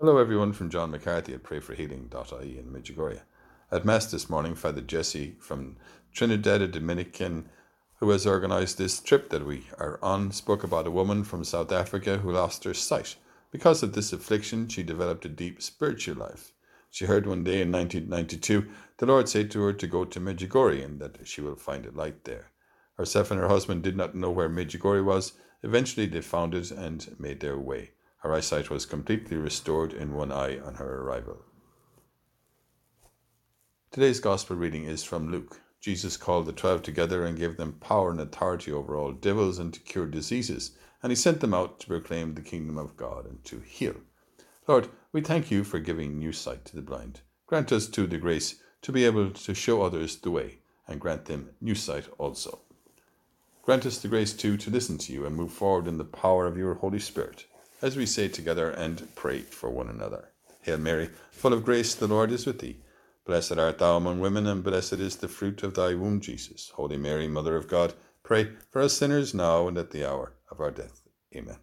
Hello, everyone, from John McCarthy at prayforhealing.ie in Medjugorje. At Mass this morning, Father Jesse from Trinidad Dominican, who has organized this trip that we are on, spoke about a woman from South Africa who lost her sight. Because of this affliction, she developed a deep spiritual life. She heard one day in 1992 the Lord say to her to go to Medjugorje and that she will find a light there. Herself and her husband did not know where Medjugorje was. Eventually, they found it and made their way. Her eyesight was completely restored in one eye on her arrival. Today's Gospel reading is from Luke. Jesus called the twelve together and gave them power and authority over all devils and to cure diseases, and he sent them out to proclaim the kingdom of God and to heal. Lord, we thank you for giving new sight to the blind. Grant us too the grace to be able to show others the way, and grant them new sight also. Grant us the grace too to listen to you and move forward in the power of your Holy Spirit as we say together and pray for one another. Hail Mary, full of grace, the Lord is with thee. Blessed art thou among women, and blessed is the fruit of thy womb, Jesus. Holy Mary, Mother of God, pray for us sinners now and at the hour of our death. Amen.